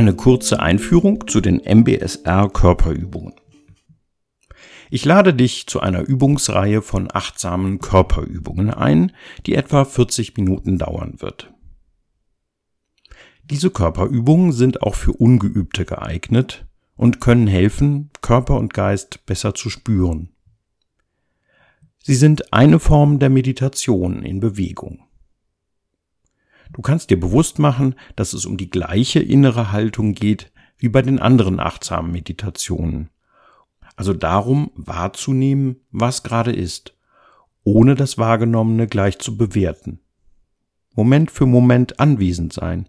Eine kurze Einführung zu den MBSR Körperübungen. Ich lade dich zu einer Übungsreihe von achtsamen Körperübungen ein, die etwa 40 Minuten dauern wird. Diese Körperübungen sind auch für Ungeübte geeignet und können helfen, Körper und Geist besser zu spüren. Sie sind eine Form der Meditation in Bewegung. Du kannst dir bewusst machen, dass es um die gleiche innere Haltung geht wie bei den anderen achtsamen Meditationen. Also darum wahrzunehmen, was gerade ist, ohne das Wahrgenommene gleich zu bewerten. Moment für Moment anwesend sein,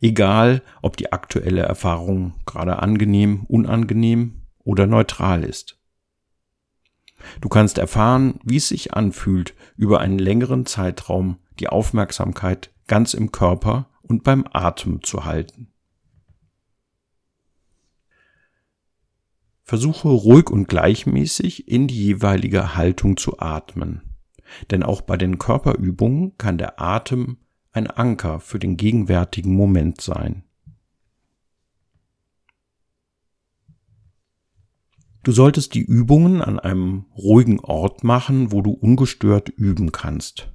egal ob die aktuelle Erfahrung gerade angenehm, unangenehm oder neutral ist. Du kannst erfahren, wie es sich anfühlt, über einen längeren Zeitraum die Aufmerksamkeit ganz im Körper und beim Atem zu halten. Versuche ruhig und gleichmäßig in die jeweilige Haltung zu atmen, denn auch bei den Körperübungen kann der Atem ein Anker für den gegenwärtigen Moment sein. Du solltest die Übungen an einem ruhigen Ort machen, wo du ungestört üben kannst.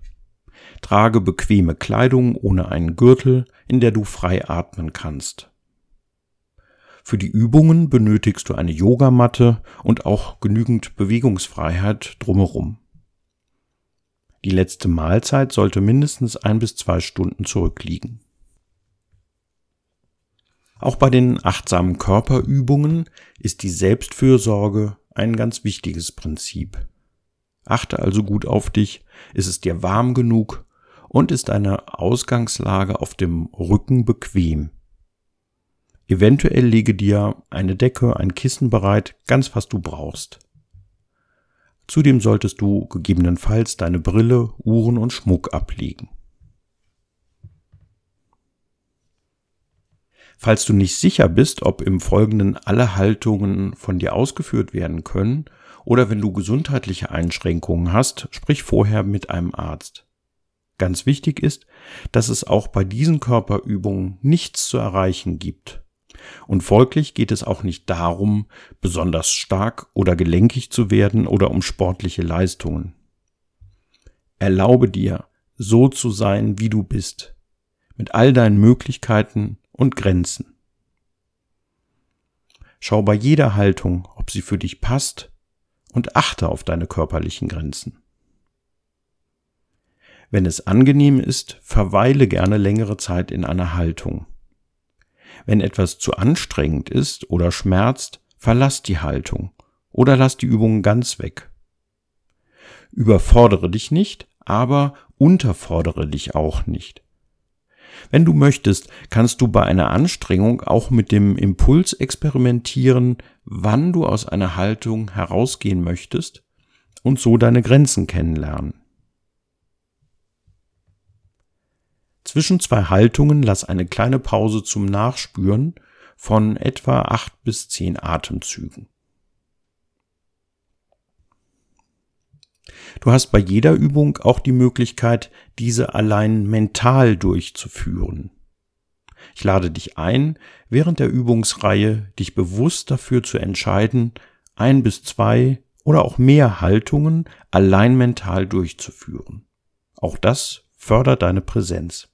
Trage bequeme Kleidung ohne einen Gürtel, in der du frei atmen kannst. Für die Übungen benötigst du eine Yogamatte und auch genügend Bewegungsfreiheit drumherum. Die letzte Mahlzeit sollte mindestens ein bis zwei Stunden zurückliegen. Auch bei den achtsamen Körperübungen ist die Selbstfürsorge ein ganz wichtiges Prinzip. Achte also gut auf dich, ist es dir warm genug und ist deine Ausgangslage auf dem Rücken bequem. Eventuell lege dir eine Decke, ein Kissen bereit, ganz was du brauchst. Zudem solltest du gegebenenfalls deine Brille, Uhren und Schmuck ablegen. Falls du nicht sicher bist, ob im Folgenden alle Haltungen von dir ausgeführt werden können oder wenn du gesundheitliche Einschränkungen hast, sprich vorher mit einem Arzt. Ganz wichtig ist, dass es auch bei diesen Körperübungen nichts zu erreichen gibt. Und folglich geht es auch nicht darum, besonders stark oder gelenkig zu werden oder um sportliche Leistungen. Erlaube dir, so zu sein, wie du bist, mit all deinen Möglichkeiten und Grenzen. Schau bei jeder Haltung, ob sie für dich passt und achte auf deine körperlichen Grenzen. Wenn es angenehm ist, verweile gerne längere Zeit in einer Haltung. Wenn etwas zu anstrengend ist oder schmerzt, verlass die Haltung oder lass die Übung ganz weg. Überfordere dich nicht, aber unterfordere dich auch nicht. Wenn du möchtest, kannst du bei einer Anstrengung auch mit dem Impuls experimentieren, wann du aus einer Haltung herausgehen möchtest und so deine Grenzen kennenlernen. Zwischen zwei Haltungen lass eine kleine Pause zum Nachspüren von etwa acht bis zehn Atemzügen. Du hast bei jeder Übung auch die Möglichkeit, diese allein mental durchzuführen. Ich lade dich ein, während der Übungsreihe dich bewusst dafür zu entscheiden, ein bis zwei oder auch mehr Haltungen allein mental durchzuführen. Auch das fördert deine Präsenz.